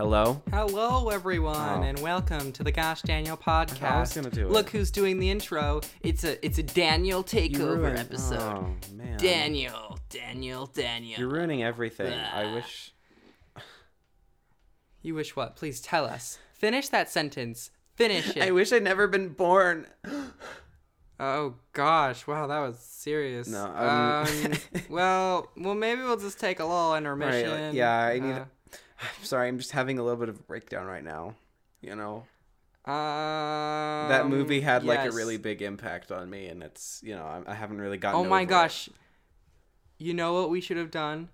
Hello? Hello, everyone, Oh. and welcome to the Gosh Daniel podcast. I was gonna do it. Look who's doing the intro. It's a it's a Daniel takeover episode. Oh, man. Daniel, Daniel, Daniel. You're ruining everything. I wish. you wish what? Please tell us. Finish that sentence. Finish it. I wish I'd never been born. oh gosh, wow, that was serious. No, um- um, well, well, maybe we'll just take a little intermission. yeah, I need- Uh, I'm sorry, I'm just having a little bit of a breakdown right now. You know, um, that movie had like a really big impact on me, and it's you know I, I haven't really gotten. Oh my over it. gosh. You know what we should have done?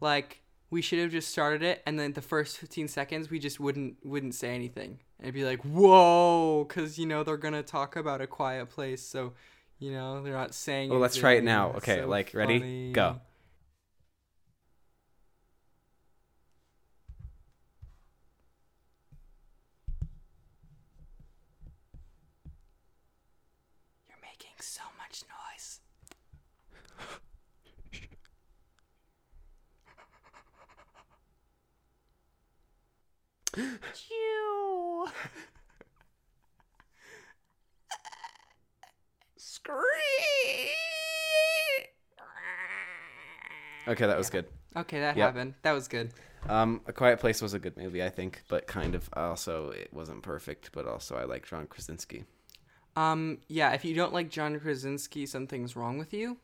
Like we should have just started it and then the first 15 seconds we just wouldn't wouldn't say anything. And be like, "Whoa," cuz you know they're going to talk about a quiet place, so you know, they're not saying Well, let's try it now. Okay, so like, ready? funny. Go. You're making so much noise. Chew. Okay, that was good. Okay, that Yep. happened. That was good. Um, A Quiet Place was a good movie, I think, but kind of also it wasn't perfect. But also I like John Krasinski. Um, yeah, if you don't like John Krasinski, something's wrong with you.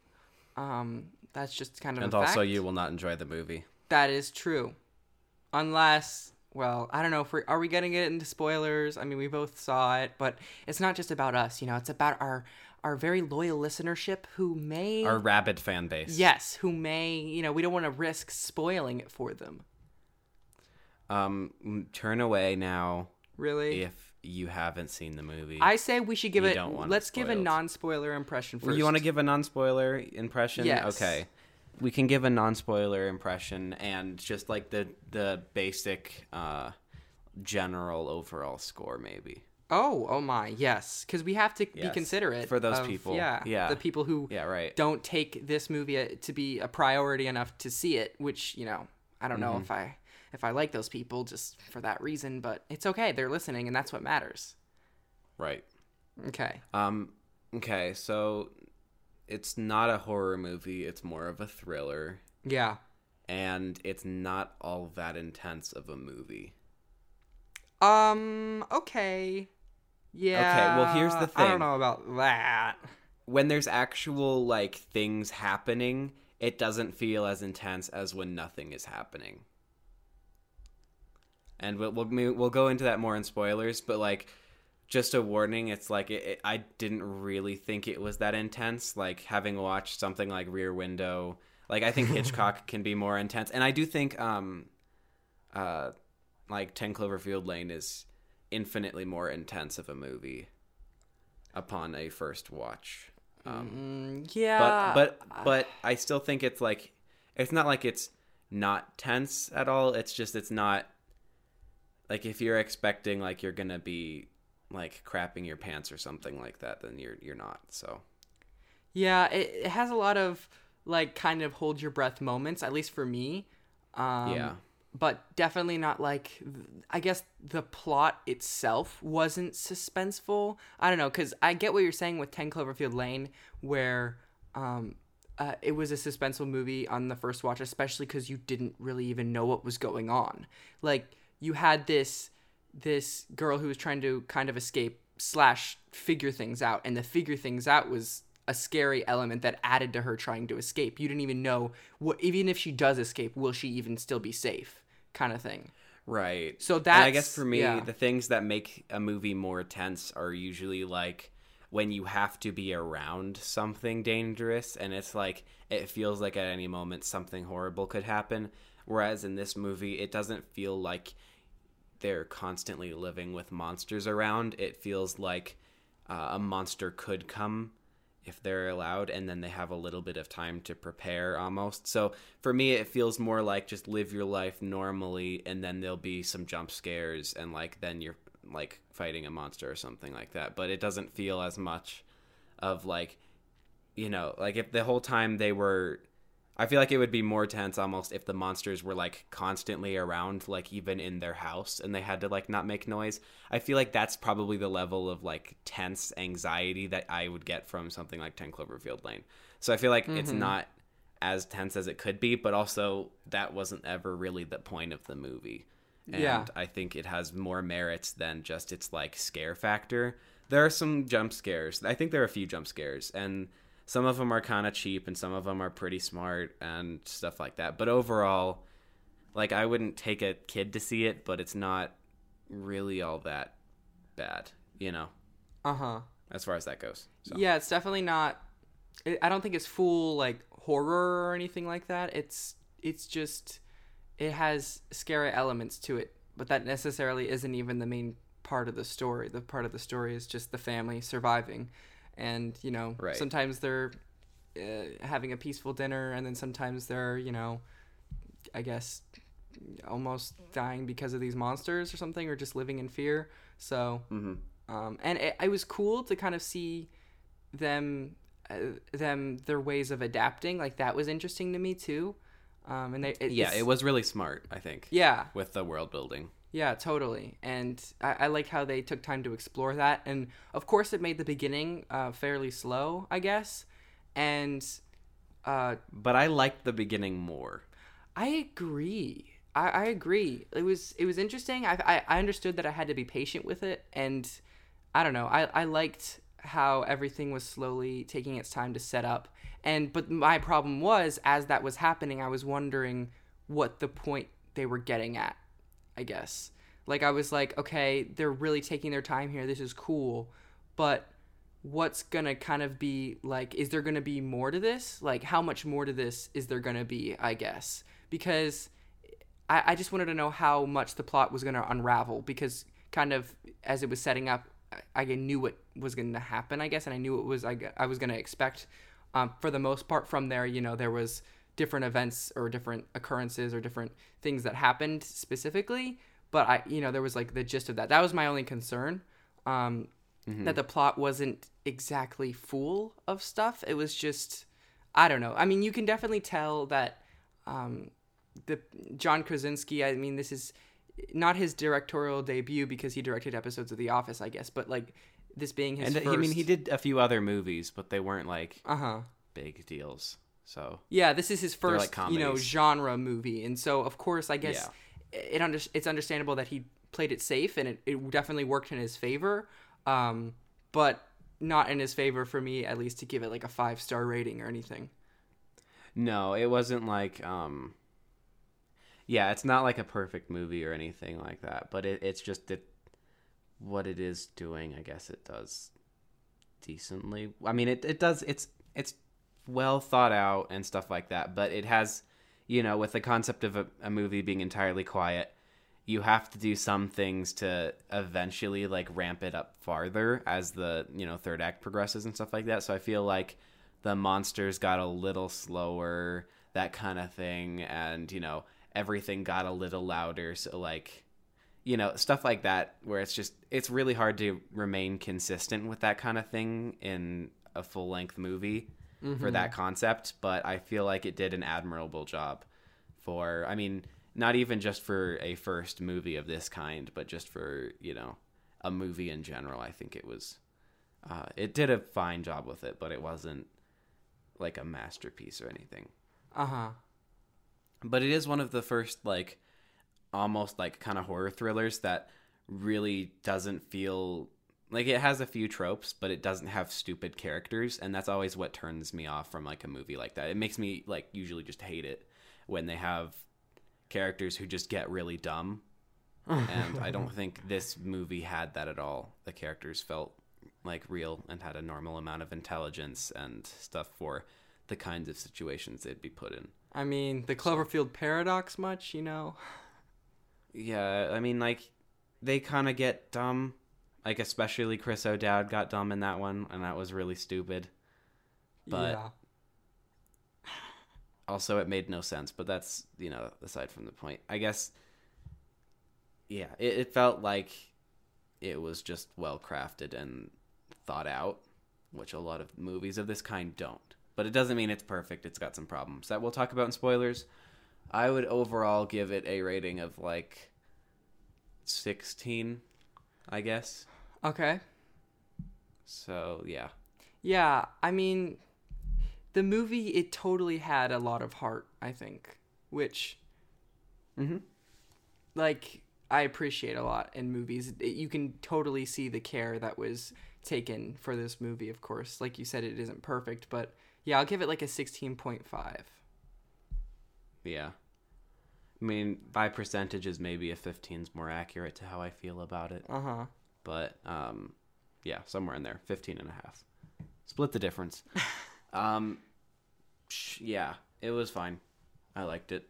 Um, that's just kind of And a also fact. you will not enjoy the movie. That is true, unless, well, I don't know if we're are we getting it into spoilers. I mean, we both saw it, but it's not just about us. You know, it's about our our very loyal listenership who may Our rabid fan base. yes, who may you know we don't want to risk spoiling it for them. Um, turn away now Really, if you haven't seen the movie. I say we should give You it. don't want Let's give a non-spoiler impression first. You want to give a non-spoiler impression? Yes. Okay. We can give a non-spoiler impression and just like the the basic uh general overall score maybe. Oh, oh my, yes, because we have to be considerate for those of- people, Yeah, yeah. the people who Yeah, right. don't take this movie uh, to be a priority enough to see it. Which you know, I don't Mm-hmm. know if I if I like those people just for that reason, but it's okay. They're listening, and that's what matters. Right. Okay. Um okay, so it's not a horror movie, it's more of a thriller Yeah. and it's not all that intense of a movie. Um. Okay. Yeah. Okay, well, here's the thing. I don't know about that. when there's actual like things happening, it doesn't feel as intense as when nothing is happening. And we'll we'll, we'll go into that more in spoilers, but like just a warning, it's like it, it, I didn't really think it was that intense. Like having watched something like Rear Window, like I think Hitchcock can be more intense, and I do think um, uh, like Ten Cloverfield Lane is infinitely more intense of a movie upon a first watch. Um, Mm, yeah. but but but I still think it's like it's not like it's not tense at all. It's just it's not like if you're expecting like you're gonna be like crapping your pants or something like that, then you're you're not. So Yeah, it, it has a lot of like kind of hold your breath moments, at least for me. Um, Yeah. But definitely not like, I guess the plot itself wasn't suspenseful. I don't know, because I get what you're saying with 10 Cloverfield Lane, where um, uh, it was a suspenseful movie on the first watch, especially because you didn't really even know what was going on. Like, you had this this girl who was trying to kind of escape slash figure things out and the figure things out was a scary element that added to her trying to escape you didn't even know what even if she does escape will she even still be safe kind of thing right. So that I guess for me, yeah. the things that make a movie more tense are usually like when you have to be around something dangerous and it's like it feels like at any moment something horrible could happen whereas in this movie it doesn't feel like they're constantly living with monsters around it feels like uh, a monster could come if they're allowed and then they have a little bit of time to prepare almost. So for me it feels more like just live your life normally and then there'll be some jump scares and like then you're like fighting a monster or something like that. But it doesn't feel as much of like you know like if the whole time they were I feel like it would be more tense almost if the monsters were like constantly around, like even in their house, and they had to like not make noise. I feel like that's probably the level of like tense anxiety that I would get from something like 10 Cloverfield Lane. So I feel like it's mm-hmm. not as tense as it could be, but also that wasn't ever really the point of the movie. And Yeah. I think it has more merits than just its like scare factor. There are some jump scares. I think there are a few jump scares, and some of them are kind of cheap, and some of them are pretty smart and stuff like that. But overall, like I wouldn't take a kid to see it, but it's not really all that bad, you know, Uh huh. as far as that goes. So. Yeah, it's definitely not. I don't think it's full like horror or anything like that. It's it's just it has scary elements to it, but that necessarily isn't even the main part of the story. The part of the story is just the family surviving, and you know Right. sometimes they're uh, having a peaceful dinner, and then sometimes they're you know, I guess almost dying because of these monsters or something, or just living in fear. So hmm um, and it, it was cool to kind of see them uh, them their ways of adapting like that was interesting to me too um, and they it, Yeah, it was really smart, I think, yeah with the world building. Yeah totally and I, I like how they took time to explore that and of course it made the beginning uh, fairly slow i guess and uh, But I liked the beginning more. I agree. I, I agree. It was it was interesting. I, I I understood that I had to be patient with it, and I don't know. I I liked how everything was slowly taking its time to set up. And but my problem was as that was happening, I was wondering what the point they were getting at. I guess. Like I was like, okay, they're really taking their time here. This is cool, but what's gonna kind of be like is there gonna be more to this? Like how much more to this is there gonna be i guess? Because i, I just wanted to know how much the plot was gonna unravel because kind of as it was setting up i, knew what was gonna happen i guess and i knew it was I, I was gonna expect. Um, for the most part from there you know there was different events or different occurrences or different things that happened specifically but i you know there was like the gist of that that was my only concern um, that the plot wasn't exactly full of stuff. It was just, I don't know. I mean, you can definitely tell that um, the John Krasinski. I mean, this is not his directorial debut because he directed episodes of The Office, I guess. But like this being his And first. I mean, he did a few other movies, but they weren't like Uh huh. big deals. So Yeah, this is his first, like you know, genre movie, and so of course, I guess it under, it's understandable that he played it safe, and it, it definitely worked in his favor, um, but not in his favor for me, at least to give it like a five star rating or anything. no, it wasn't like um. Yeah, it's not like a perfect movie or anything like that, but it, it's just it, what it is doing. I guess it does decently. I mean, it, it does. It's it's well thought out and stuff like that, but it has, you know, with the concept of a, a movie being entirely quiet, you have to do some things to eventually like ramp it up farther as the you know third act progresses and stuff like that. So I feel like the monsters got a little slower, that kind of thing, and you know everything got a little louder. So like you know stuff like that where it's just it's really hard to remain consistent with that kind of thing in a full length movie for that concept but i feel like it did an admirable job for i mean not even just for a first movie of this kind but just for you know a movie in general. I think it was uh, it did a fine job with it but it wasn't like a masterpiece or anything. Uh huh. but it is one of the first like almost like kind of horror thrillers that really doesn't feel like it has a few tropes but it doesn't have stupid characters and that's always what turns me off from like a movie like that it makes me like usually just hate it when they have characters who just get really dumb and i don't think this movie had that at all the characters felt like real and had a normal amount of intelligence and stuff for the kinds of situations they'd be put in I mean, the Cloverfield paradox, much you know. Yeah, I mean, like, they kind of get dumb. Like, especially Chris O'Dowd got dumb in that one, and that was really stupid. But- yeah. Also, it made no sense, but that's, you know, aside from the point. I guess, yeah, it, it felt like it was just well crafted and thought out, which a lot of movies of this kind don't. but it doesn't mean it's perfect. It's got some problems that we'll talk about in spoilers. I would overall give it a rating of like 16, I guess. Okay. So, yeah. Yeah, I mean, the movie it totally had a lot of heart. I think, which, Mhm. like, I appreciate a lot in movies. It- you can totally see the care that was taken for this movie. Of course, like you said, it isn't perfect, but yeah, I'll give it like a sixteen point five. Yeah. I mean, by percentages, maybe a 15 is more accurate to how I feel about it. Uh huh. But, um, yeah, somewhere in there. 15 and a half. Split the difference. um, sh- yeah, it was fine. I liked it.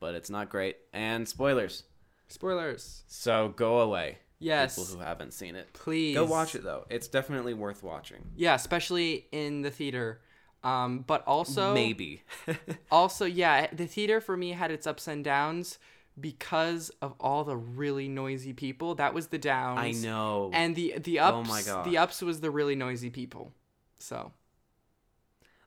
But it's not great. And spoilers. Spoilers. So go away. Yes. People who haven't seen it. Please Go watch it, though. It's definitely worth watching. Yeah, especially in the theater. Um, but also Maybe. also yeah the theater for me had its ups and downs because of all the really noisy people that was the downs I know. and the the ups Oh my god. the ups was the really noisy people so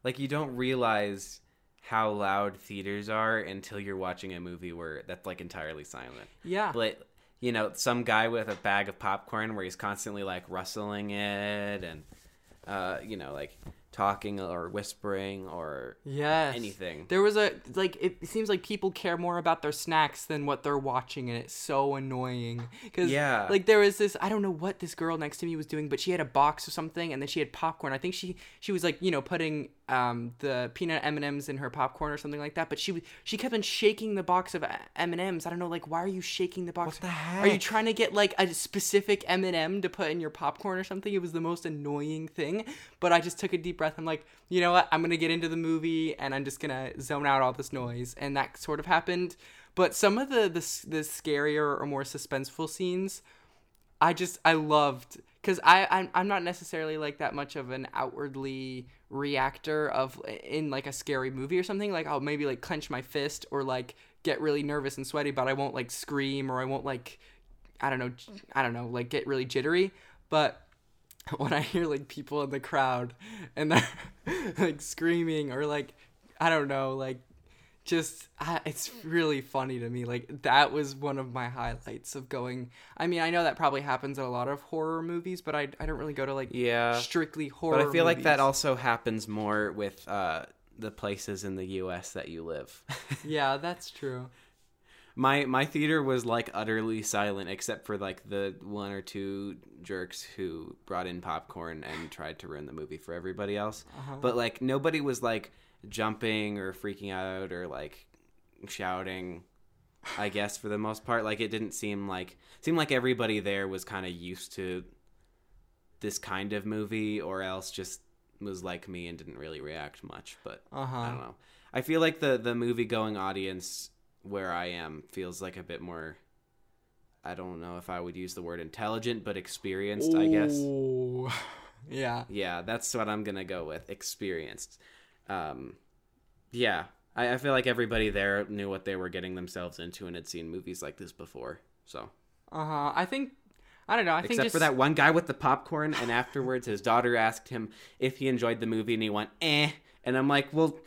like you don't realize how loud theaters are until you're watching a movie where that's like entirely silent. yeah But you know, some guy with a bag of popcorn where he's constantly like rustling it and uh, you know, like talking or whispering or yes anything. there was a like it seems like people care more about their snacks than what they're watching and it's so annoying because Yeah. like there was this i don't know what this girl next to me was doing but she had a box of something and then she had popcorn i think she she was like you know putting um the peanut m&ms in her popcorn or something like that but she was she kept on shaking the box of m&ms. I don't know like why are you shaking the box What the heck? are you trying to get like a specific m&m to put in your popcorn or something? It was the most annoying thing but i just took a deep breath. I'm like you know what? I'm gonna get into the movie and i'm just gonna zone out all this noise. And that sort of happened. But some of the the, the scarier or more suspenseful scenes I just I loved because I I'm, I'm not necessarily like that much of an outwardly reactor of in like a scary movie or something like I'll maybe like clench my fist or like get really nervous and sweaty but I won't like scream or I won't like I don't know i don't know like get really jittery. But when I hear like people in the crowd and they're like screaming or like I don't know like just uh, it's really funny to me like that was one of my highlights of going i mean i know that probably happens in a lot of horror movies but i, I don't really go to like Yeah. strictly horror But I feel like that also happens more with uh the places in the US that you live. yeah that's true my my theater was like utterly silent except for like the one or two jerks who brought in popcorn and tried to ruin the movie for everybody else Uh-huh. but like nobody was like jumping or freaking out or like shouting i guess for the most part like it didn't seem like seemed like everybody there was kind of used to this kind of movie or else just was like me and didn't really react much but uh-huh I don't know. I feel like the the movie going audience where I am feels like a bit more. I don't know if I would use the word intelligent, but experienced. I guess. Yeah Yeah, that's what I'm gonna go with. Experienced. Um, yeah, I, I feel like everybody there knew what they were getting themselves into and had seen movies like this before. So, uh-huh i think i don't know i think except just for that one guy with the popcorn, and afterwards his daughter asked him if he enjoyed the movie, and he went, "Eh," and I'm like, "Well."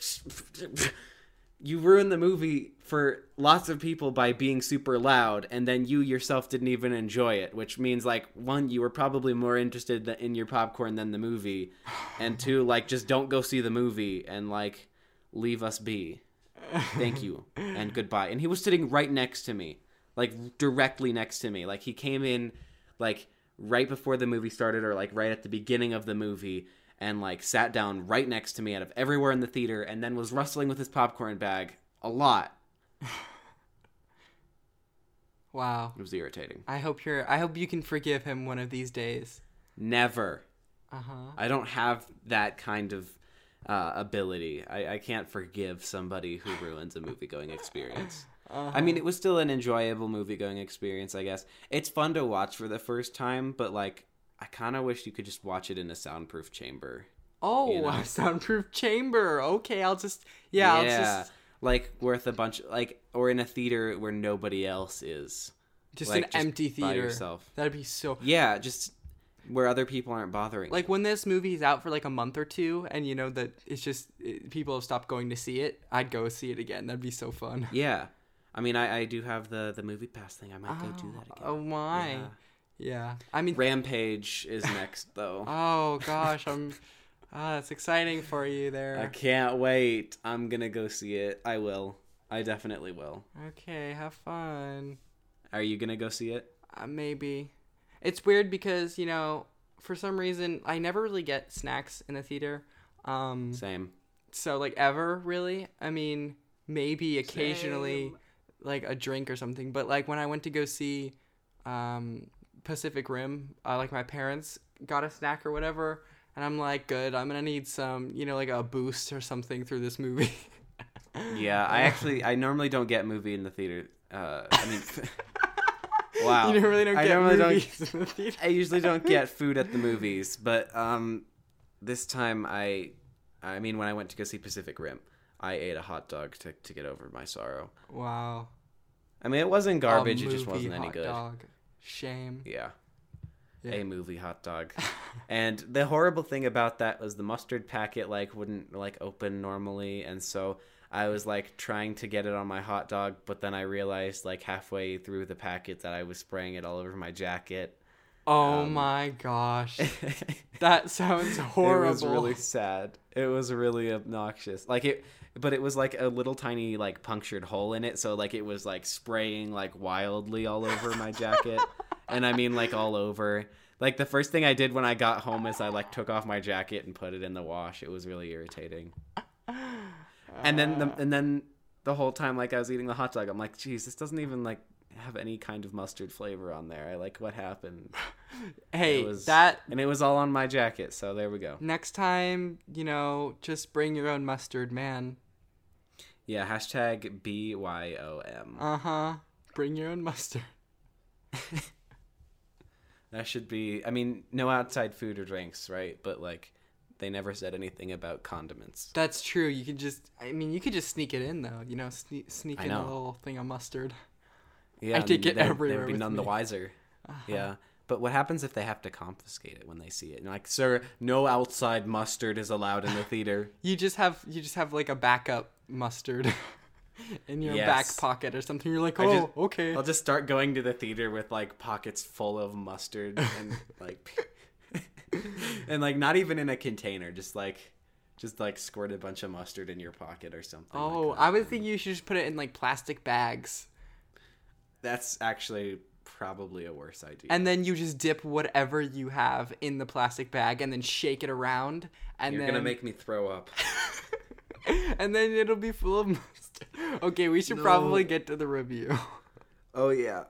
You ruined the movie for lots of people by being super loud and then you yourself didn't even enjoy it which means like one you were probably more interested in your popcorn than the movie and two like just don't go see the movie and like leave us be. Thank you and goodbye. And he was sitting right next to me like directly next to me. Like he came in like right before the movie started or like right at the beginning of the movie and like sat down right next to me out of everywhere in the theater and then was rustling with his popcorn bag a lot. Wow. It was irritating. I hope you're i hope you can forgive him one of these days. Never. Uh-huh. I don't have that kind of uh, ability. I, I can't forgive somebody who ruins a movie going experience. I mean, it was still an enjoyable movie going experience, I guess. It's fun to watch for the first time, but like, I kind of wish you could just watch it in a soundproof chamber. oh you know? a soundproof chamber okay i'll just yeah, I'll just like worth a bunch, like, or in a theater where nobody else is. just like, an just empty by theater yourself. that'd be so Yeah, just where other people aren't bothering. like when this movie's out for like a month or two, and you know that it's just it, people have stopped going to see it, I'd go see it again. That'd be so fun. yeah, I mean, I, I do have the the movie pass thing. I might go do that ah, again. Oh my. Yeah. Yeah. I mean, Rampage is next though. oh gosh, I'm. Ah, it's exciting for you there. I can't wait. I'm gonna go see it. I will. I definitely will. Okay, have fun. Are you gonna go see it? Uh, maybe. It's weird because you know, for some reason, I never really get snacks in the theater. Um, Same. so like ever really. I mean, maybe occasionally, Same. like a drink or something. But like when I went to go see, um, Pacific Rim, uh, like my parents got a snack or whatever, and I'm like, good. I'm gonna need some, you know, like a boost or something through this movie. Yeah, I actually I normally don't get movie in the theater. Uh, I mean, wow. you really don't I get normally don't- movies in the theater. I usually don't get food at the movies, but um, this time I, I mean, when I went to go see Pacific Rim, I ate a hot dog to to get over my sorrow. Wow. I mean, it wasn't garbage; it just wasn't any good. Dog. Shame. Yeah. Yeah. A movie hot dog. and the horrible thing about that was the mustard packet like wouldn't like open normally and so I was like trying to get it on my hot dog, but then I realized like halfway through the packet that I was spraying it all over my jacket. Oh Um, my gosh. That sounds horrible. It was really sad. It was really obnoxious. Like it but it was like a little tiny like punctured hole in it, so like it was like spraying like wildly all over my jacket. and I mean like all over. Like the first thing I did when I got home is I like took off my jacket and put it in the wash. It was really irritating. And then the, and then the whole time like I was eating the hot dog, I'm like, "Geez, this doesn't even like have any kind of mustard flavor on there." I like what happened. Hey, It was that and it was all on my jacket, so there we go. next time, you know, just bring your own mustard, man. Yeah, hashtag BYOM. Uh huh. Bring your own mustard. That should be, I mean, no outside food or drinks, right? But like, they never said anything about condiments. That's true. You could just, I mean, you could just sneak it in though. You know, sneak, sneak I in a little thing of mustard. Yeah, I take it everywhere They'd be none the wiser. Uh-huh. Yeah. But what happens if they have to confiscate it when they see it? And like, sir, no outside mustard is allowed in the theater. You just have, you just have like a backup mustard in your Yes. back pocket or something. You're like, oh, just- okay. I'll just start going to the theater with like pockets full of mustard and like, and like not even in a container, just like, just like squirt a bunch of mustard in your pocket or something. Oh, that. I would think you should just put it in like plastic bags. That's actually probably a worse idea. And then you just dip whatever you have in the plastic bag and then shake it around and You're then gonna make me throw up. and then it'll be full of mustard. Okay, we should No. probably get to the review. Oh yeah.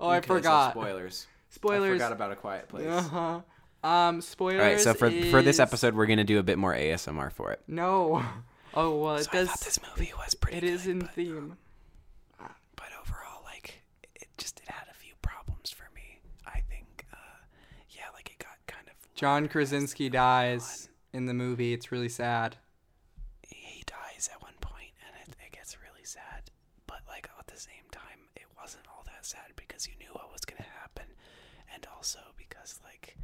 Oh, I Okay, so forgot. spoilers. I forgot about a quiet place. Uh-huh. Um spoilers. All right, so for for this episode, we're gonna do a bit more ASMR for it. No. Oh, well, it So I does thought this movie was pretty. it is good, in but, theme. but overall, like it just it had a few problems for me. I think, uh, yeah, like it got kind of. John Krasinski dies in the movie. It's really sad. He dies at one point, and it, it gets really sad. But like at the same time, it wasn't all that sad because you knew what was gonna happen, and also because like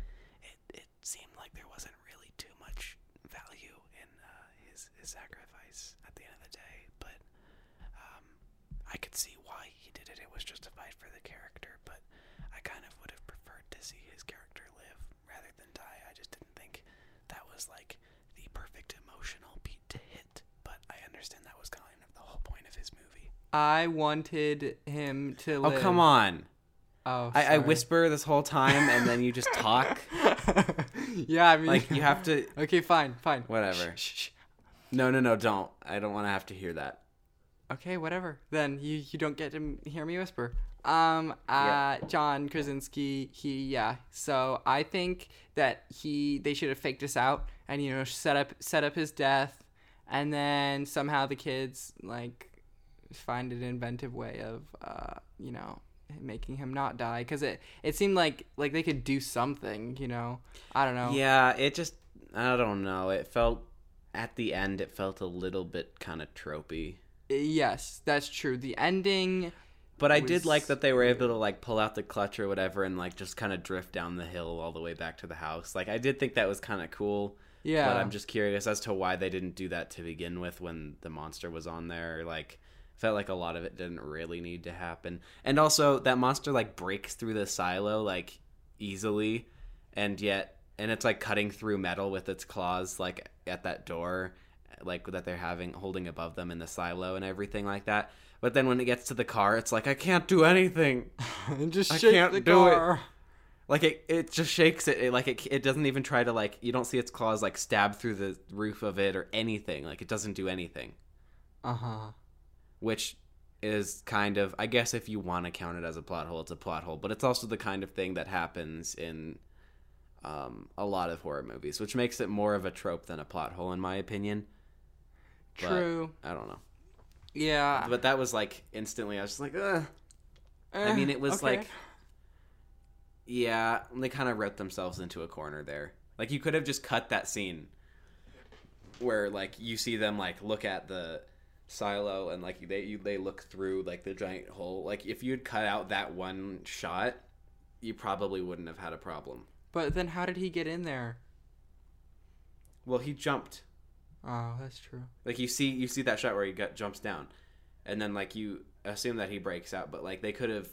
it it seemed like there wasn't really too much value in uh, his his sacrifice at the end of the day. But um, I could see why he did it. It was justified for the character, but I kind of would have preferred to see his character live rather than die. I just didn't think that was like the perfect emotional beat to hit. But I understand that was kind of the whole point of his movie. I wanted him to Oh come on! Oh, I, I sorry. whisper this whole time and then you just talk. yeah, I mean, like you have to. Okay, fine, fine. Whatever. Shh, shh, shh. No, no, no! Don't. I don't want to have to hear that. Okay, whatever. Then you you don't get to hear me whisper. Um, uh. John Krasinski, he yeah. So I think that he they should have faked us out and you know set up set up his death, and then somehow the kids like find an inventive way of uh you know making him not die because it it seemed like like they could do something you know I don't know Yeah, it just. I don't know. It felt. At the end, it felt a little bit kind of tropey. Yes, that's true. The ending But I did like that they were able to like pull out the clutch or whatever and like just kind of drift down the hill all the way back to the house. Like I did think that was kind of cool. Yeah. But I'm just curious as to why they didn't do that to begin with when the monster was on there. Like felt like a lot of it didn't really need to happen. And also that monster like breaks through the silo like easily and yet and it's like cutting through metal with its claws like at that door like that they're having holding above them in the silo and everything like that. But then when it gets to the car, it's like I can't do anything. And just I shake can't the do it. car. Like it, it just shakes it. it. Like it, it doesn't even try to like. You don't see its claws like stab through the roof of it or anything. Like it doesn't do anything, Uh huh. which is kind of, I guess, if you want to count it as a plot hole, it's a plot hole. But it's also the kind of thing that happens in um, a lot of horror movies, which makes it more of a trope than a plot hole, in my opinion. True. I don't know. Yeah. But that was like instantly. I was just like, Ugh. I Eh, mean, it was okay. like, yeah, they kind of wrote themselves into a corner there. Like you could have just cut that scene where like you see them like look at the silo and like they you, they look through like the giant hole. Like if you'd cut out that one shot, you probably wouldn't have had a problem. But then how did he get in there? Well, he jumped. Oh, that's true. Like you see you see that shot where he got jumps down, and then like you assume that he breaks out, but like they could have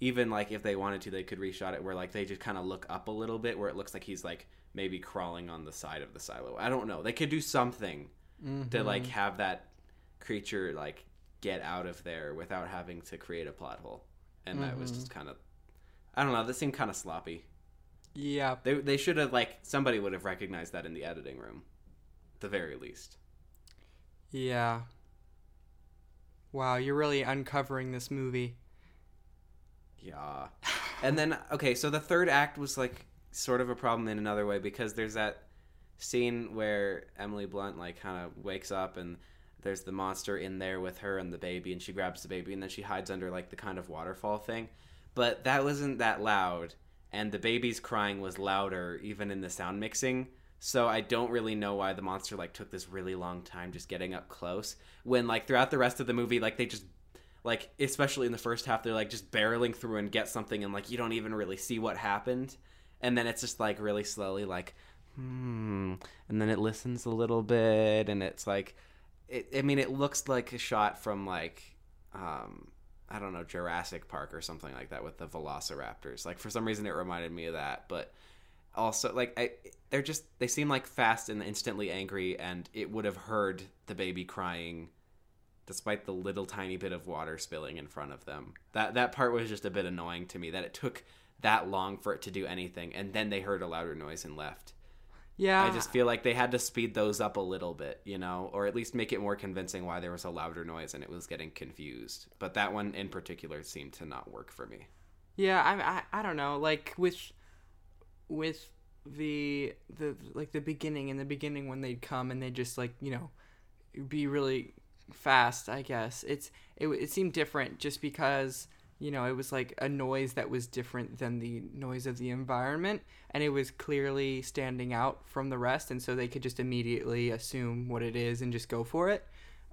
even like if they wanted to, they could reshot it where like they just kind of look up a little bit where it looks like he's like maybe crawling on the side of the silo. I don't know. They could do something to mm-hmm. like have that creature like get out of there without having to create a plot hole, and that was just mm-hmm. kind of I don't know. That seemed kind of sloppy. Yeah. They they should have like somebody would have recognized that in the editing room, the very least. Yeah. Wow, you're really uncovering this movie. Yeah. And then okay, so the third act was like sort of a problem in another way because there's that scene where Emily Blunt like kind of wakes up and there's the monster in there with her and the baby and she grabs the baby and then she hides under like the kind of waterfall thing. But that wasn't that loud and the baby's crying was louder even in the sound mixing. So I don't really know why the monster like took this really long time just getting up close when like throughout the rest of the movie like they just like especially in the first half they're like just barreling through and get something and like you don't even really see what happened. And then it's just like really slowly like hmm and then it listens a little bit and it's like it, i mean it looks like a shot from like um i don't know jurassic park or something like that with the velociraptors. Like for some reason it reminded me of that but also like I, they're just they seem like fast and instantly angry and it would have heard the baby crying despite the little tiny bit of water spilling in front of them. That that part was just a bit annoying to me that it took that long for it to do anything and then they heard a louder noise and left. Yeah. I just feel like they had to speed those up a little bit, you know, or at least make it more convincing why there was a louder noise and it was getting confused. But that one in particular seemed to not work for me. Yeah, I, I I don't know. Like with with the the like the beginning in the beginning when they'd come and they'd just like you know be really fast. I guess it's it it seemed different just because you know it was like a noise that was different than the noise of the environment and it was clearly standing out from the rest and so they could just immediately assume what it is and just go for it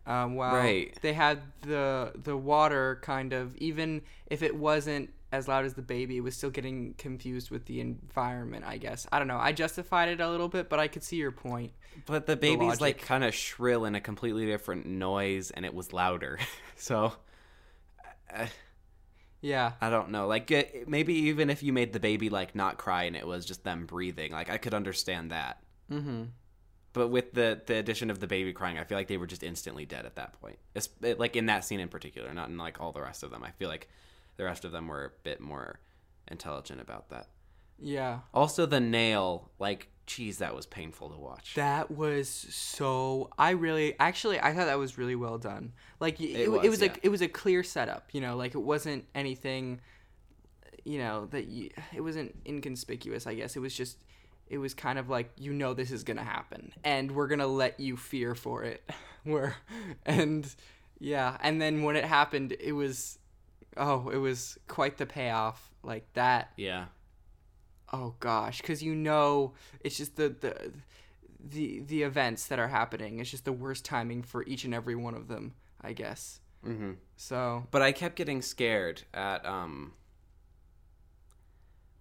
um, while Right. they had the the water kind of even if it wasn't as loud as the baby it was still getting confused with the environment i guess i don't know i justified it a little bit but i could see your point But the baby's like kind of shrill in a completely different noise and it was louder. so I, yeah I don't know. Like it, maybe even if you made the baby like not cry and it was just them breathing, like I could understand that. mm-hmm But with the the addition of the baby crying, I feel like they were just instantly dead at that point. It's, it, like in that scene in particular, not in like all the rest of them. I feel like the rest of them were a bit more intelligent about that. yeah Also, the nail, like, geez, that was painful to watch. that was so i really actually i thought that was really well done like it, it, was, was, yeah. a it was a clear setup you know like it wasn't anything you know that you, it wasn't inconspicuous i guess it was just it was kind of like you know this is gonna happen and we're gonna let you fear for it where and yeah and then when it happened it was oh it was quite the payoff like that yeah. oh gosh because you know it's just the the the the events that are happening it's just the worst timing for each and every one of them i guess Mm-hmm. So But I kept getting scared at um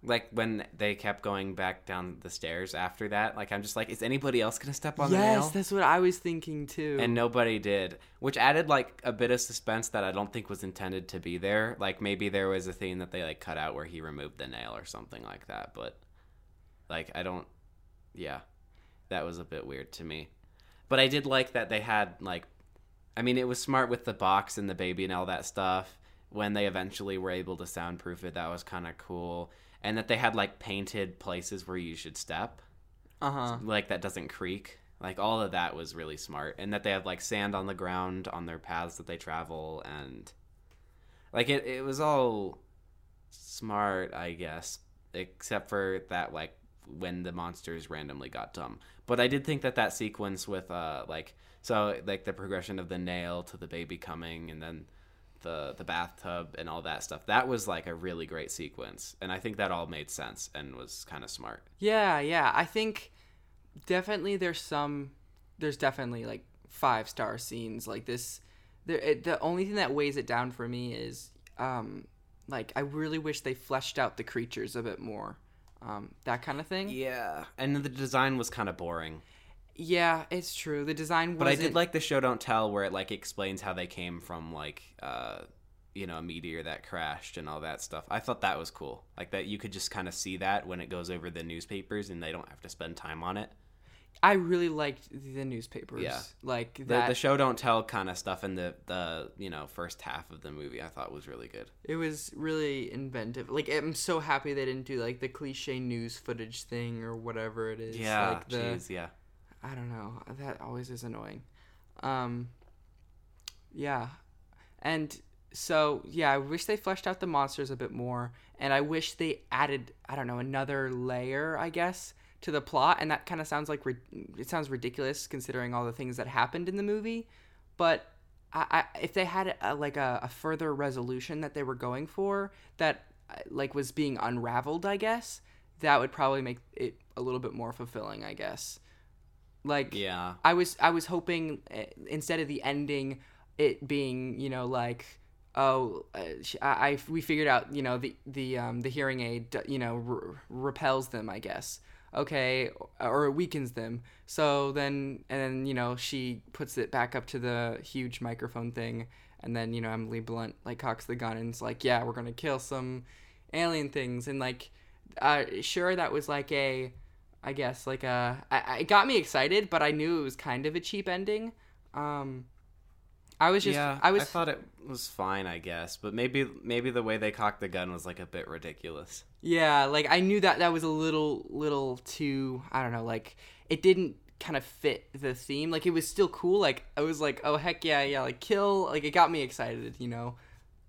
like when they kept going back down the stairs after that. Like I'm just like, is anybody else gonna step on the nail yes, that's what I was thinking too. And nobody did, which added like a bit of suspense that I don't think was intended to be there. Like maybe there was a thing that they like cut out where he removed the nail or something like that. But like I don't, yeah, that was a bit weird to me. But I did like that they had like, I mean, it was smart with the box and the baby and all that stuff. When they eventually were able to soundproof it, that was kind of cool. And that they had like painted places where you should step uh huh. like that doesn't creak. Like all of that was really smart, and that they have like sand on the ground on their paths that they travel, and like it, it was all smart, I guess, except for that like when the monsters randomly got dumb. But I did think that that sequence with uh like so like the progression of the nail to the baby coming, and then the the bathtub and all that stuff that was like a really great sequence and i think that all made sense and was kind of smart Yeah, yeah. I think definitely there's some there's definitely like five star scenes like this. There, it, the only thing that weighs it down for me is um like I really wish they fleshed out the creatures a bit more. Um, that kind of thing. Yeah, and the design was kind of boring. Yeah, it's true. The design was But I did like the show don't tell where it like explains how they came from like uh you know, a meteor that crashed and all that stuff. I thought that was cool. Like that you could just kind of see that when it goes over the newspapers and they don't have to spend time on it. I really liked the newspapers. Yeah. Like The, that the show don't tell kind of stuff in the the, you know, first half of the movie I thought was really good. It was really inventive. Like I'm so happy they didn't do like the cliche news footage thing or whatever it is. Yeah, like the, jeez, yeah. I don't know. That always is annoying. Um, yeah, and so yeah, I wish they fleshed out the monsters a bit more, and I wish they added I don't know another layer, I guess, to the plot. And that kind of sounds like it sounds ridiculous considering all the things that happened in the movie, but. I, I, if they had a, like a, a further resolution that they were going for that uh, like was being unraveled i guess that would probably make it a little bit more fulfilling i guess like Yeah. I was I was hoping uh, instead of the ending it being you know like oh uh, sh- I, I we figured out you know the the um the hearing aid you know r- repels them I guess. Okay or it weakens them. So then and then you know she puts it back up to the huge microphone thing. And then you know Emily Blunt like cocks the gun and it's like yeah we're gonna kill some alien things. And like uh sure that was like a I guess like uh, I, I- it got me excited, but I knew it was kind of a cheap ending. Um, I was just yeah, I was thought it was fine, I guess, but maybe maybe the way they cocked the gun was like a bit ridiculous. yeah like I knew that that was a little little too I don't know like it didn't kind of fit the theme like it was still cool like I was like oh heck yeah yeah like kill like it got me excited you know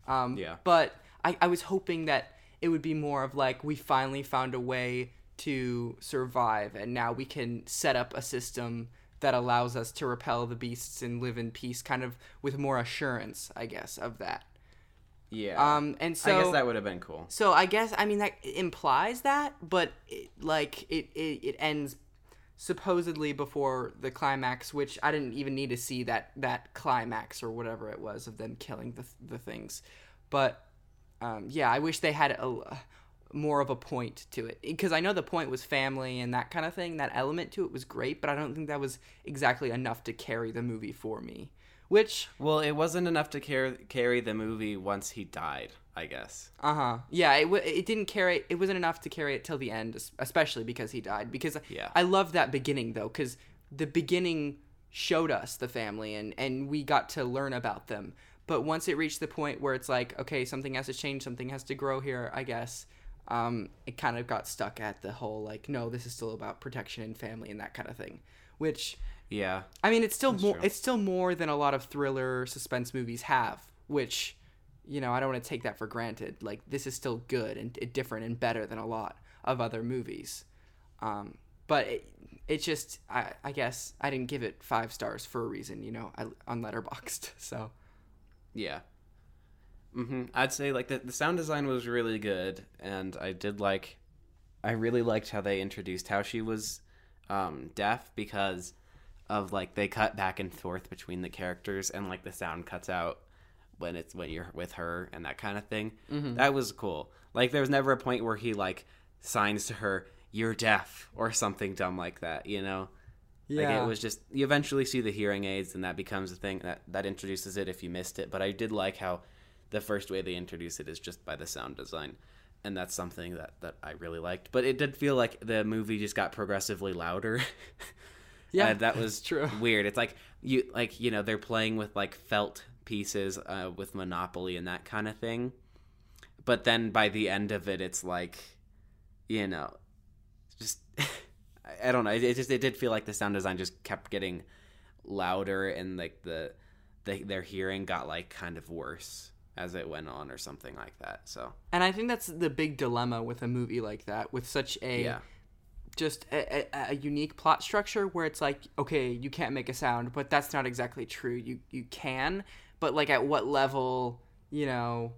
um Yeah. but I, I was hoping that it would be more of like we finally found a way to survive and now we can set up a system that allows us to repel the beasts and live in peace kind of with more assurance i guess of that Yeah. um and so I guess that would have been cool. so I guess I mean that implies that, but it, like it, it it ends supposedly before the climax, which I didn't even need to see that that climax or whatever it was of them killing the the things. But um, yeah, I wish they had a more of a point to it because I know the point was family and that kind of thing. That element to it was great, but I don't think that was exactly enough to carry the movie for me. Which Well, it wasn't enough to carry carry the movie once he died, I guess. Uh huh. Yeah, it w- it didn't carry. It wasn't enough to carry it till the end, especially because he died. Because Yeah. I love that beginning though, because the beginning showed us the family and and we got to learn about them. But once it reached the point where it's like, okay, something has to change, something has to grow here, I guess. Um, it kind of got stuck at the whole like, no, this is still about protection and family and that kind of thing, which Yeah. I mean, it's still more. true. It's still more than a lot of thriller suspense movies have, which, you know, I don't want to take that for granted. Like this is still good and, and different and better than a lot of other movies. Um, but it, it just, I, I guess, I didn't give it five stars for a reason. You know, I, on Letterboxd. So Yeah. Hmm I'd say like the the sound design was really good, and I did like, I really liked how they introduced how she was um, deaf because of like they cut back and forth between the characters, and like the sound cuts out when it's when you're with her and that kind of thing. That was cool. Like there was never a point where he like signs to her, "You're deaf" or something dumb like that. You know. Like Yeah. it was just you eventually see the hearing aids and that becomes a thing that that introduces it if you missed it. But I did like how the first way they introduce it is just by the sound design. And that's something that, that I really liked. But it did feel like the movie just got progressively louder. Yeah, And that was true. weird. It's like you like you know they're playing with like felt pieces uh, with Monopoly and that kind of thing. But then by the end of it, it's like, you know, just I- I don't know. It, it just it did feel like the sound design just kept getting louder and like the, the their hearing got like kind of worse as it went on or something like that. So And I think that's the big dilemma with a movie like that, with such a yeah, just a, a, a unique plot structure where it's like, okay, you can't make a sound, but that's not exactly true. You you can, but like at what level, you know,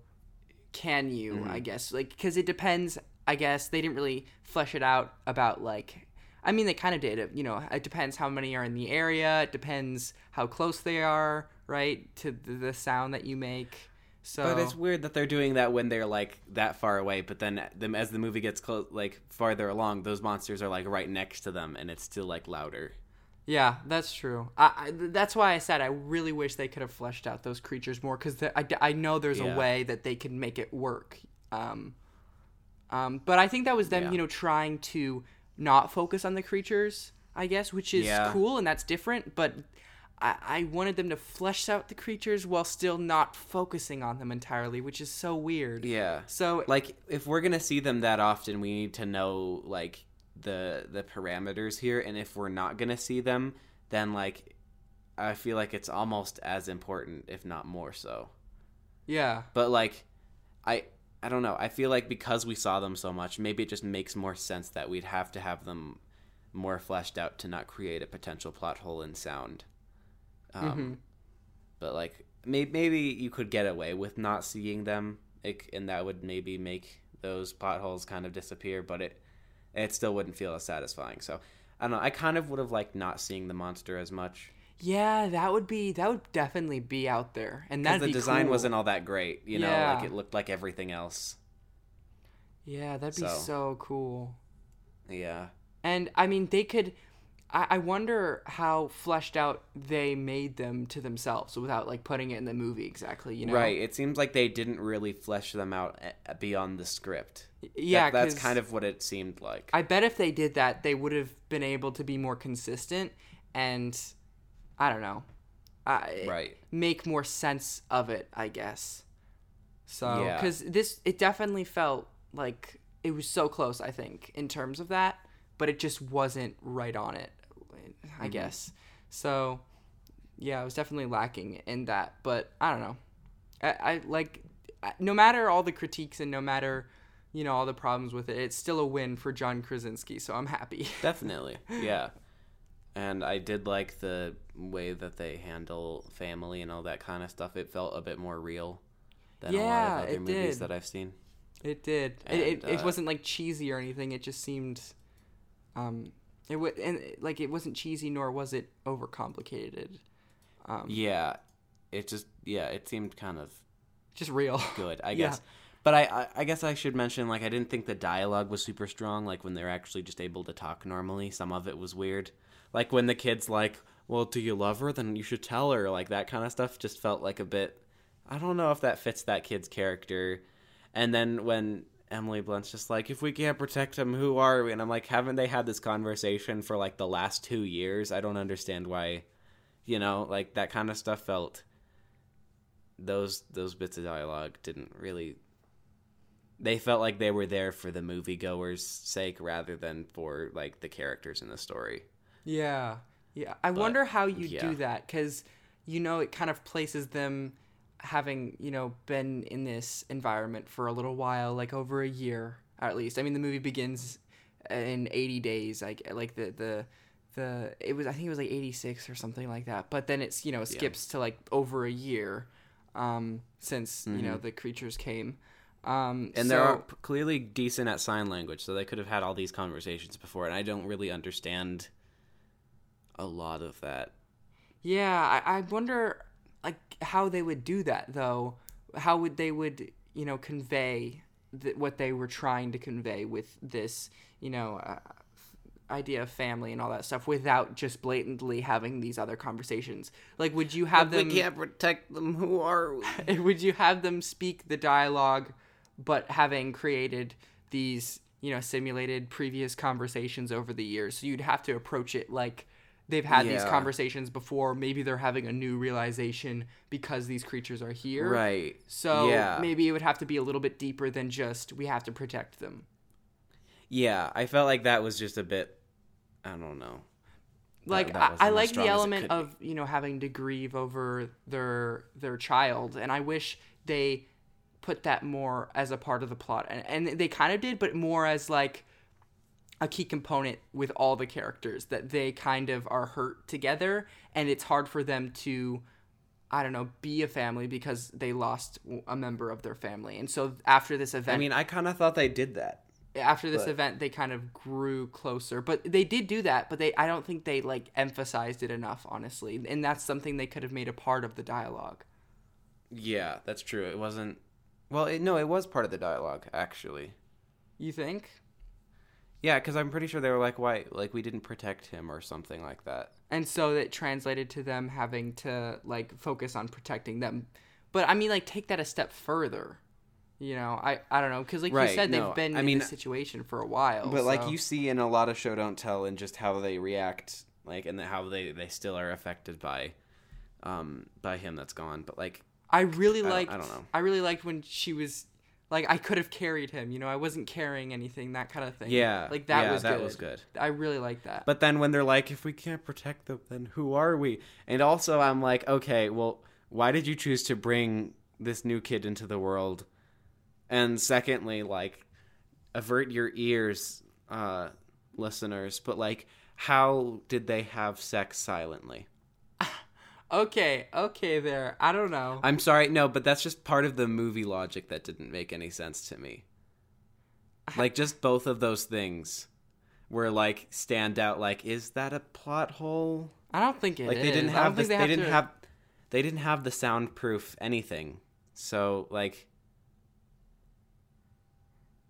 can you? Mm-hmm. I guess like because it depends. I guess they didn't really flesh it out about like. I mean, they kind of did. It, you know, it depends how many are in the area. It depends how close they are, right, to the sound that you make. So but it's weird that they're doing that when they're like that far away. But then them as the movie gets close, like farther along, those monsters are like right next to them, and it's still like louder. Yeah, that's true. I, I, that's why I said I really wish they could have fleshed out those creatures more because I, I know there's Yeah. a way that they can make it work. Um, um, but I think that was them, Yeah. you know, trying to not focus on the creatures, I guess, which is Yeah. cool and that's different. But I, I wanted them to flesh out the creatures while still not focusing on them entirely, which is so weird. Yeah. So like if we're gonna see them that often we need to know like the the parameters here and if we're not gonna see them then like i feel like it's almost as important if not more so yeah, but like i i don't know i feel like because we saw them so much maybe it just makes more sense that we'd have to have them more fleshed out to not create a potential plot hole in sound um Mhm. but like maybe maybe you could get away with not seeing them it, and that would maybe make those potholes kind of disappear but it it still wouldn't feel as satisfying so i don't know i kind of would have liked not seeing the monster as much yeah, that would be that would definitely be out there, and that'd the design cool. wasn't all that great you know Yeah. like it looked like everything else Yeah, that'd be So. so cool. yeah And I mean, they could. I, I wonder how fleshed out they made them to themselves without like putting it in the movie exactly. You know, right it seems like they didn't really flesh them out eh, eh, beyond the script Yeah, That- that's kind of what it seemed like I bet if they did that, they would have been able to be more consistent and I don't know, I, right make more sense of it. I guess. So, Yeah. because this, it definitely felt like it was so close. I think in terms of that, but it just wasn't right on it. I Mm-hmm. guess. So, yeah, I was definitely lacking in that. But I don't know. I, I like, I- no matter all the critiques and no matter, you know, all the problems with it, it's still a win for John Krasinski. So I'm happy. Definitely, yeah. And I did like the way that they handle family and all that kind of stuff. It felt a bit more real than a lot of other movies did. that I've seen. It did. it, it, And, it uh, wasn't like cheesy or anything. It just seemed, um, it w- and like it wasn't cheesy nor was it overcomplicated. Um, Yeah, it just yeah, it seemed kind of just real. good, I Yeah. guess. But I, I I guess I should mention like I didn't think the dialogue was super strong. Like when they're actually just able to talk normally, some of it was weird. Like when the kid's like, "Well, do you love her? Then you should tell her." Like that kind of stuff just felt like a bit. I don't know if that fits that kid's character. And then when Emily Blunt's just like, "If we can't protect him, who are we?" And I'm like, haven't they had this conversation for like the last two years? I don't understand why. You know, like that kind of stuff felt. Those those bits of dialogue didn't really they felt like they were there for the moviegoers' sake rather than for like the characters in the story. Yeah, yeah. I wonder how you yeah. do that because, you know, it kind of places them having you know been in this environment for a little while, like over a year at least. I mean, the movie begins in eighty days, like like the the the it was I think it was like eighty six or something like that. But then it's you know skips to like over a year, um, since you know the creatures came. Um, And so, they're clearly decent at sign language, so they could have had all these conversations before. And I don't really understand a lot of that. Yeah, I, I wonder like how they would do that though. how would they would you know convey th- what they were trying to convey with this you know uh, idea of family and all that stuff without just blatantly having these other conversations like would you have them we can't protect them. Who are we? would you have them speak the dialogue but having created these you know simulated previous conversations over the years so you'd have to approach it like they've had these conversations before maybe they're having a new realization because these creatures are here Right. so yeah. maybe it would have to be a little bit deeper than just we have to protect them Yeah, I felt like that was just a bit. I don't know. like that I, I like the element of you know having to grieve over their their child and i wish they put that more as a part of the plot and, and they kind of did but more as like a key component with all the characters that they kind of are hurt together and it's hard for them to i don't know be a family because they lost a member of their family and so after this event I mean, I kind of thought they did that. after this But- event they kind of grew closer but they did do that but they i don't think they like emphasized it enough honestly and that's something they could have made a part of the dialogue Yeah, that's true. It wasn't. Well, it, no, it was part of the dialogue actually. you think Yeah, because I'm pretty sure they were like, "Why? Like we didn't protect him or something like that." and so it translated to them having to like focus on protecting them but i mean like take that a step further you know i i don't know because like you said no, they've been I in mean- this situation for a while But like you see in a lot of show don't tell and just how they react, like and how they they still are affected by, um, by him that's gone. But like, I really don't- I don't know. i really liked when she was like, I could have carried him. You know, I wasn't carrying anything, that kind of thing. yeah, like that yeah, was that good. was good. I really like that. But then when they're like, if we can't protect them, then who are we? And also, I'm like, okay, well, why did you choose to bring this new kid into the world? And secondly, like, avert your ears, uh, listeners. But like, how did they have sex silently? Okay, okay, there. I don't know. I'm sorry, no, but that's just part of the movie logic that didn't make any sense to me. Like, just both of those things were like stand out. Like, is that a plot hole? I don't think it like they didn't have this, they, didn't to- have they didn't have the soundproof anything so like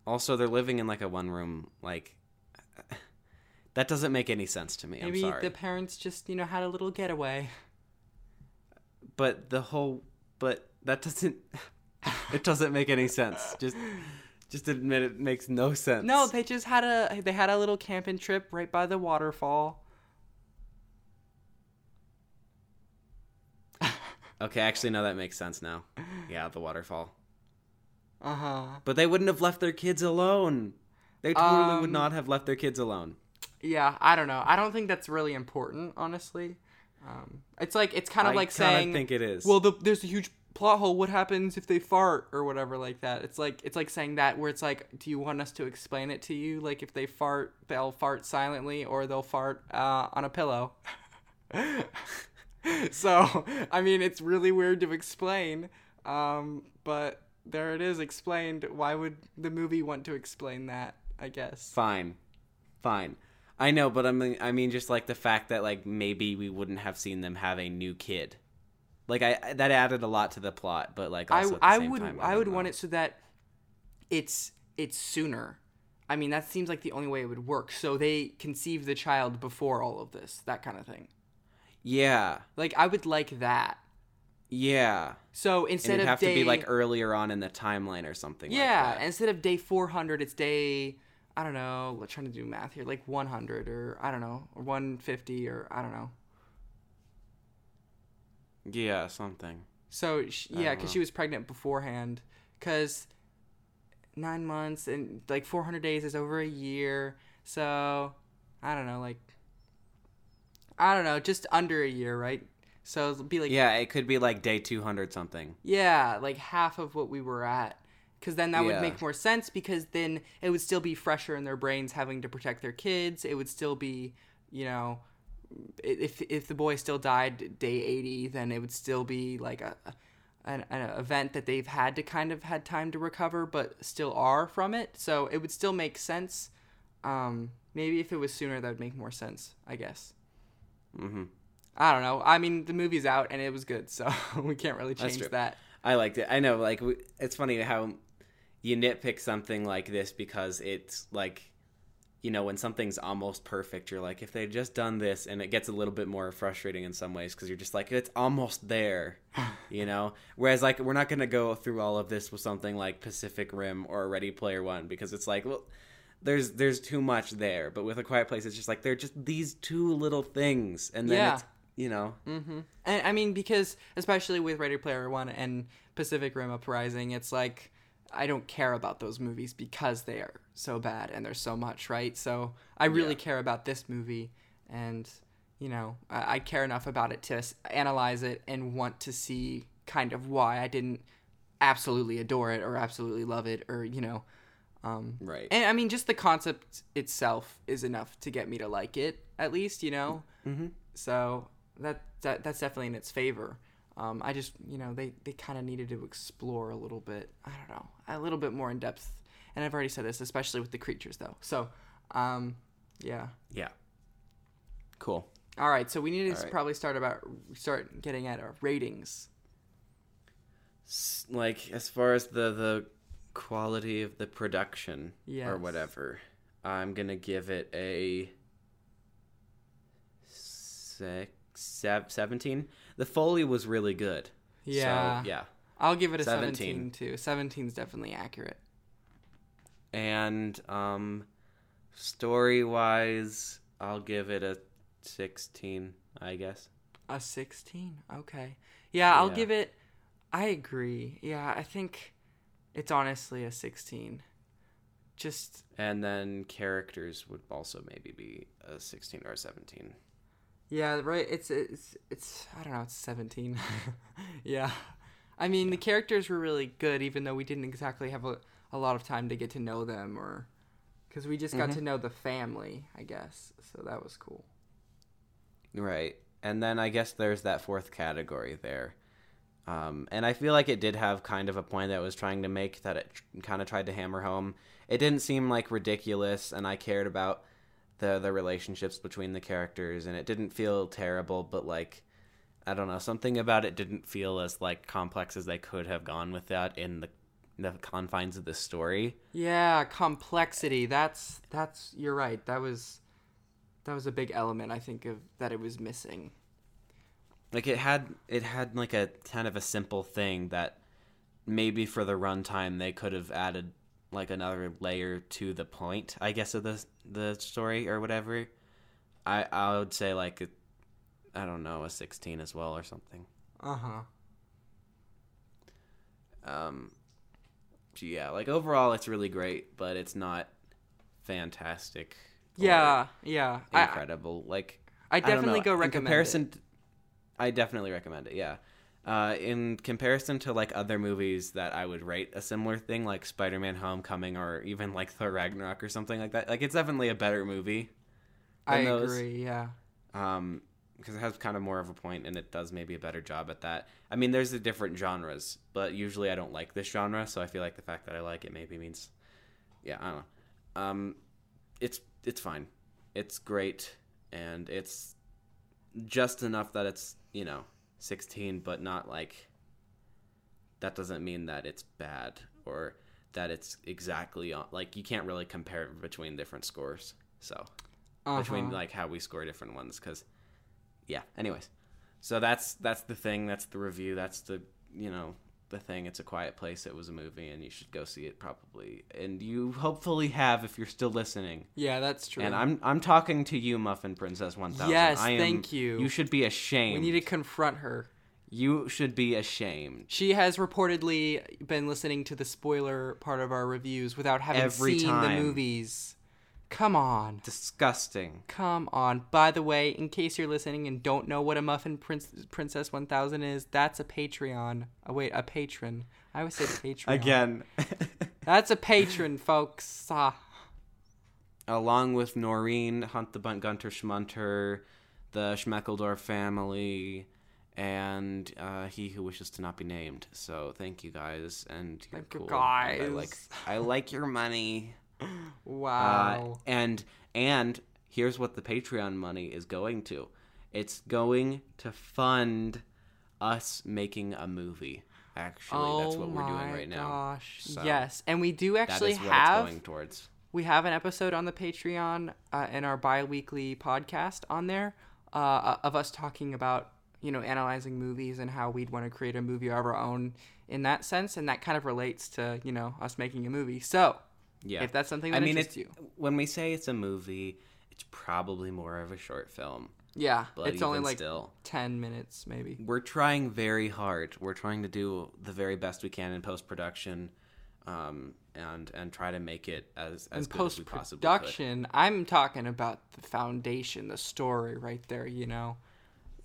also they're living in like a one room like that doesn't make any sense to me Maybe i'm sorry the parents just you know had a little getaway. But the whole but that doesn't it doesn't make any sense just just admit it makes no sense No, they just had a they had a little camping trip right by the waterfall. okay actually no that makes sense now yeah the waterfall Uh huh. but they wouldn't have left their kids alone they totally would Um, not have left their kids alone Yeah, I don't know. I don't think that's really important, honestly. Um, it's like it's kind of I like saying I think it is. Well, the, there's a huge plot hole. What happens if they fart or whatever like that? It's like it's like saying that where it's like, do you want us to explain it to you? Like if they fart, they'll fart silently or they'll fart uh, on a pillow. so I mean, it's really weird to explain, um, but there it is explained. Why would the movie want to explain that? I guess. fine fine i know but i mean i mean just like the fact that like maybe we wouldn't have seen them have a new kid like i I- that added a lot to the plot but like I at the I same would time, I, don't would know. want it so that it's it's sooner. I mean, that seems like the only way it would work. So they conceive the child before all of this, that kind of thing. yeah Like I would like that. yeah So and instead it'd of have day, to be like earlier on in the timeline or something yeah, like that. instead of day four hundred, it's day I don't know. We're trying to do math here, like one hundred or I don't know, or one fifty or I don't know. yeah something So sh I yeah, because she was pregnant beforehand. Because nine months and like 400 days is over a year. So I don't know, like I don't know, just under a year, right? So it'll be like yeah it could be like day 200 something Yeah, like half of what we were at. Because then that would make more sense. Because then it would still be fresher in their brains, having to protect their kids. It would still be, you know, if if the boy still died day 80 then it would still be like a an, an event that they've had to kind of had time to recover but still are from it. So it would still make sense. Um maybe if it was sooner that would make more sense i guess. Hmm i don't know. I mean the movie's out and it was good so we can't really change that. I liked it. I know, like w- it's funny how you nitpick something like this because it's like, you know, when something's almost perfect, you're like, if they'd just done this, and it gets a little bit more frustrating in some ways because you're just like, it's almost there, you know. Whereas like we're not gonna go through all of this with something like Pacific Rim or Ready Player One because it's like, well. There's there's too much there, but with a quiet place, it's just like they're just these two little things, and then Yeah. it's you know Mm-hmm. And I mean, because especially with Ready Player One and Pacific Rim Uprising, it's like I don't care about those movies because they are so bad and there's so much, right? So I really Yeah. care about this movie, and you know, I, I care enough about it to s- analyze it and want to see kind of why I didn't absolutely adore it or absolutely love it or you know. Um, right. and I mean, just the concept itself is enough to get me to like it, at least, you know. mm-hmm. So that, that that's definitely in its favor. Um, I just you know they they kind of needed to explore a little bit. I don't know, a little bit more in depth. And I've already said this, especially with the creatures, though. So, um, yeah. Yeah. Cool. All right, so we need to right. probably start about start getting at our ratings. Like as far as the the quality of the production or whatever, I'm gonna give it a six, sev- 17. The foley was really good. Yeah, So, yeah. I'll give it a 17. 17 too. 17 is definitely accurate. And um, story wise, I'll give it a 16. I guess. A 16? Okay. Yeah, I'll Yeah. give it. I agree. Yeah, I think it's honestly a 16. Just, And then characters would also maybe be a 16 or a 17. Yeah, right. It's, it's, it's, I don't know, it's 17. yeah. I mean, the characters were really good, even though we didn't exactly have a, a lot of time to get to know them or. Because we just got Mhm. to know the family, I guess. So that was cool. Right. And then I guess there's that fourth category there. Um, and I feel like it did have kind of a point that it was trying to make that it kind of tried to hammer home. It didn't seem like ridiculous, and I cared about the the relationships between the characters, and it didn't feel terrible, but like I don't know, something about it didn't feel as like complex as they could have gone with that in the the confines of the story. Yeah, complexity. That's that's you're right. That was that was a big element I think of that it was missing. like it had it had like a kind of a simple thing that maybe for the runtime they could have added like another layer to the point i guess of the the story or whatever i i would say like a, i don't know a 16 as well or something Uh-huh. um so yeah like overall it's really great but it's not fantastic Yeah, yeah. I incredible like I I definitely know. go in recommend comparison it. I definitely recommend it. Yeah. Uh, in comparison to like other movies that I would rate a similar thing, like Spider-Man: Homecoming or even like Thor: Ragnarok or something like that, like it's definitely a better movie. I than those. agree, yeah. Um, because it has kind of more of a point and it does maybe a better job at that. I mean, there's the different genres, but usually I don't like this genre, so I feel like the fact that I like it maybe means, yeah, I don't know. Um, it's it's fine, it's great, and it's just enough that it's you know 16, but not like. That doesn't mean that it's bad or that it's exactly on. Like you can't really compare between different scores. So between Uh-huh. like how we score different ones because yeah anyways so that's that's the thing that's the review that's the you know the thing it's a quiet place it was a movie and you should go see it probably and you hopefully have if you're still listening Yeah, that's true. and i'm i'm talking to you muffin princess 1000 Yes, I am, thank you. you should be ashamed we need to confront her. you should be ashamed She has reportedly been listening to the spoiler part of our reviews without having Every seen time. the movies. Come on. disgusting Come on. By the way, in case you're listening and don't know what a Muffin Prince- Princess 1000 is, that's a Patreon. Oh, wait, a patron. I always say Patreon. again That's a patron, folks. Ah. along with Noreen, Hunt the Bunt Gunter Schmunter, the Schmeckeldorf family, and uh, he who wishes to not be named. So thank you guys, and you're Thank you, cool. I guys. like I like your money. Wow. Uh, and and here's what the Patreon money is going to. It's going to fund us making a movie. Actually, that's oh what we're doing right now. Gosh. So, yes, and we do actually have going towards. we have an episode on the Patreon uh, in our bi-weekly podcast on there uh, of us talking about you know analyzing movies and how we'd want to create a movie of our own in that sense, and that kind of relates to you know us making a movie. So Yeah. if that's something I that mean, interests it's, you, when we say it's a movie, it's probably more of a short film. yeah, But it's only like still, ten minutes maybe. we're trying very hard. We're trying to do the very best we can in post production, um, and and try to make it as as in good as post we possibly could. production, I'm talking about the foundation, the story right there. You know.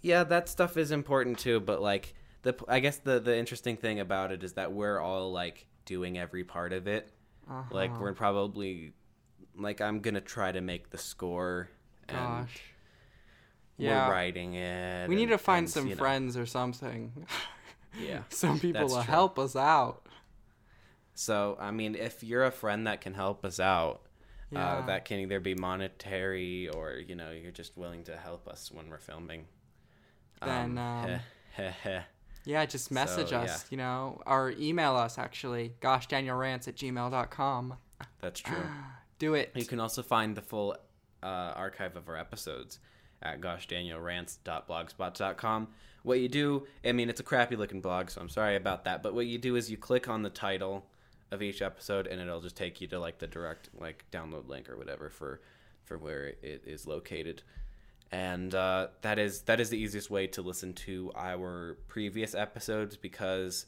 Yeah, that stuff is important too. But like the, I guess the the interesting thing about it is that we're all like doing every part of it. Uh-huh. Like we're probably, like I'm gonna try to make the score. And Gosh. We're writing it. We need to find and, some you know, friends or something. Yeah. some people That's to true. help us out. So I mean, if you're a friend that can help us out, Yeah. uh, that can either be monetary or you know you're just willing to help us when we're filming. Then, um, heh, heh, heh. Yeah, just message So, us, yeah. you know, or email us actually. GoshDanielRants at gmail.com. that's true. Do it. you can also find the full uh, archive of our episodes at goshdanielrants.blogspot.com. What you do, I mean, it's a crappy looking blog, so I'm sorry about that. But what you do is you click on the title of each episode, and it'll just take you to like the direct like download link or whatever for for where it is located. And uh, that is that is the easiest way to listen to our previous episodes because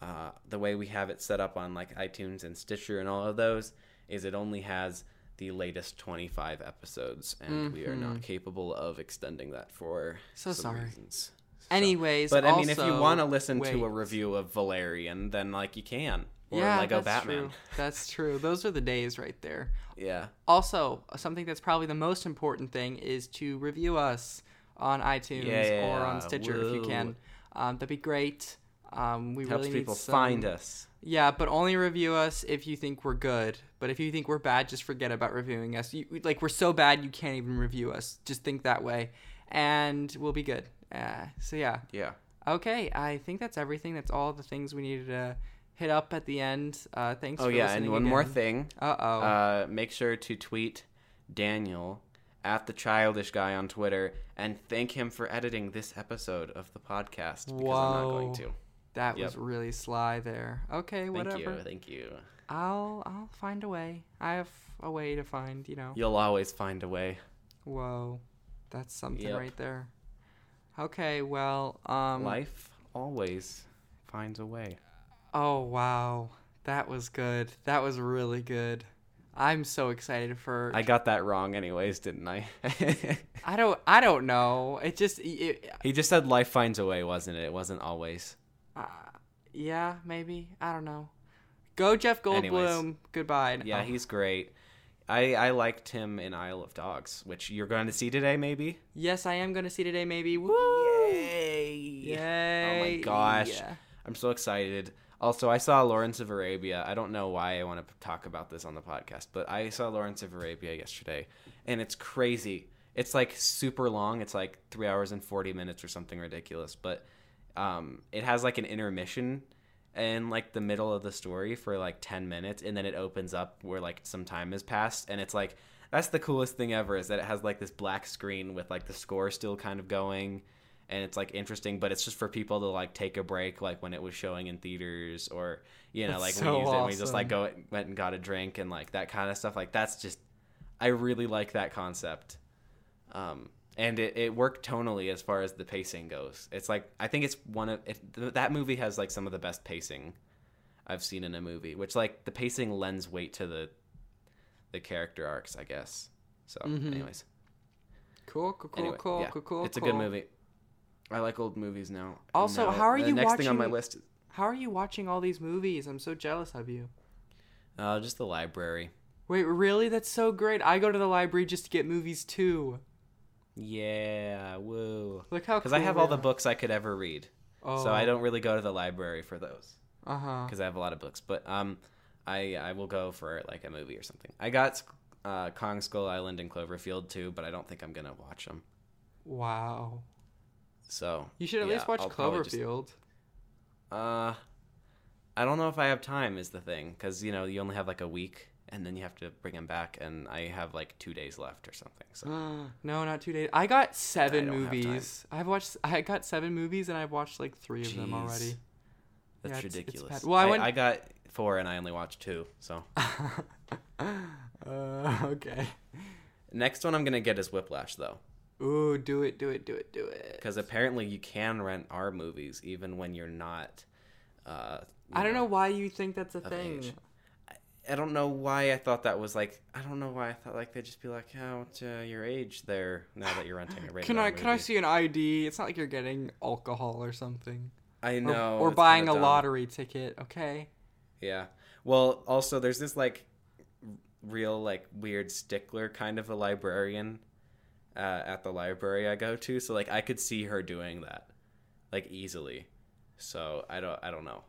uh, the way we have it set up on like iTunes and Stitcher and all of those is it only has the latest 25 episodes, and we are not capable of extending that for Mm-hmm. So sorry. reasons. Anyways, But I mean, if you want to listen wait. to a review of Valerian, then like you can, or yeah, Lego that's Batman. True. That's true. Those are the days right there. Yeah, Also, something that's probably the most important thing is to review us on iTunes or on Yeah, Stitcher if you can. Um, that'd be great. Um, we helps really people some... find us. Yeah, but only review us if you think we're good. But if you think we're bad, just forget about reviewing us. You, like we're so bad you can't even review us. Just think that way, and we'll be good. Uh, so yeah. Yeah. Okay, I think that's everything. That's all the things we needed to hit up at the end. Uh, thanks. Oh for yeah, listening and one more thing. Uh oh. Uh, make sure to tweet Daniel at the childish guy on Twitter and thank him for editing this episode of the podcast because I'm not going to. that yep. was really sly there. Okay, Thank whatever. you, thank you. I'll I'll find a way. I have a way to find. You know. You'll always find a way. Whoa, that's something Yep. right there. Okay, well, um. Life always finds a way. Oh wow, that was good. That was really good. I'm so excited for. I got that wrong, anyways, didn't I? I don't. I don't know. It just. It, he just said life finds a way, wasn't it? It wasn't always. uh, yeah, maybe. I don't know. Go Jeff Goldblum. Anyways. Goodbye. Yeah, Oh, he's great. I I liked him in Isle of Dogs, which you're going to see today, maybe. Yes, I am gonna see today. Maybe. Woo! Yay! Yay! Oh my gosh. Yeah. I'm so excited. Also, I saw Lawrence of Arabia. I don't know why I want to talk about this on the podcast, but I saw Lawrence of Arabia yesterday, and it's crazy. It's like super long. It's like three hours and 40 minutes or something ridiculous, but um, it has like an intermission in like the middle of the story for like 10 minutes, and then it opens up where like some time has passed, and it's like that's the coolest thing ever is that it has like this black screen with like the score still kind of going and it's like interesting but it's just for people to like take a break like when it was showing in theaters or you know That's like so we used it we just like go went and got a drink and like that kind of stuff like that's just i really like that concept um and it, it worked tonally as far as the pacing goes it's like i think it's one of it, th- that movie has like some of the best pacing i've seen in a movie which like the pacing lends weight to the the character arcs i guess so Mhm. anyways Cool. Cool. Cool. Anyway, cool. yeah, Cool. Cool. it's a good movie. I like old movies now. Also, Now, how are the you next thing on my watching- list? is- How are you watching all these movies? I'm so jealous of you. Uh, just the library. Wait, really? That's so great. I go to the library just to get movies too. Yeah, woo. Look how. Because I have we all the books I could ever read, Oh. so I don't really go to the library for those Uh huh. because I have a lot of books. But um, I I will go for like a movie or something. I got uh, Kong Skull Island and Cloverfield too, but I don't think I'm gonna watch them. Wow. So You should at yeah, least watch I'll probably just- Cloverfield. uh, I don't know if I have time. Is the thing because you know you only have like a week, and then you have to bring them back, and I have like two days left or something. So no, not two days. I got seven have movies. I've watched. I got seven movies, and I've watched like three of them already. that's Yeah, it's- it's ridiculous. Well, I I, went- I got four, and I only watched two. So Uh, okay. next one I'm gonna get is Whiplash though, Ooh, do it, do it, do it, do it. because apparently you can rent R movies even when you're not. Uh, you I don't know why you think that's a thing. age. I don't know why I thought that was like. I don't know why I thought like they'd just be like, "Oh, what's uh, your age there?" Now that you're renting a Can I can I see an ID? It's not like you're getting alcohol or something. I know. or it's buying a dumb. lottery ticket. Okay. Yeah. Well, also there's this like real like weird stickler kind of a librarian uh, at the library I go to, so like I could see her doing that like easily. So I don't I don't know.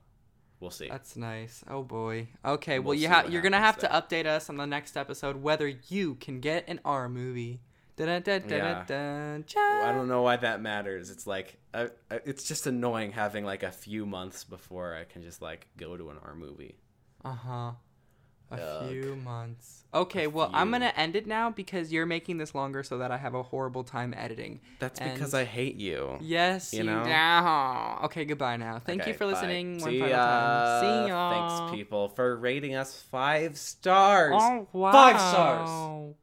We'll see. That's nice. Oh boy. Okay. Well, We'll you have you're gonna have happens to update us on the next episode whether you can get an R movie. Yeah. I don't know why that matters. It's like I, I, it's just annoying having like a few months before I can just like go to an R movie. Uh huh. A Ugh. few months. Okay, A well, I'm gonna end it now because you're making this longer so that I have a horrible time editing. That's because I hate you. Yes, you, You know? Okay, goodbye now. Thank you for bye. listening. One final ya. time. See ya. Thanks, people, for rating us five stars. Oh wow. Five stars.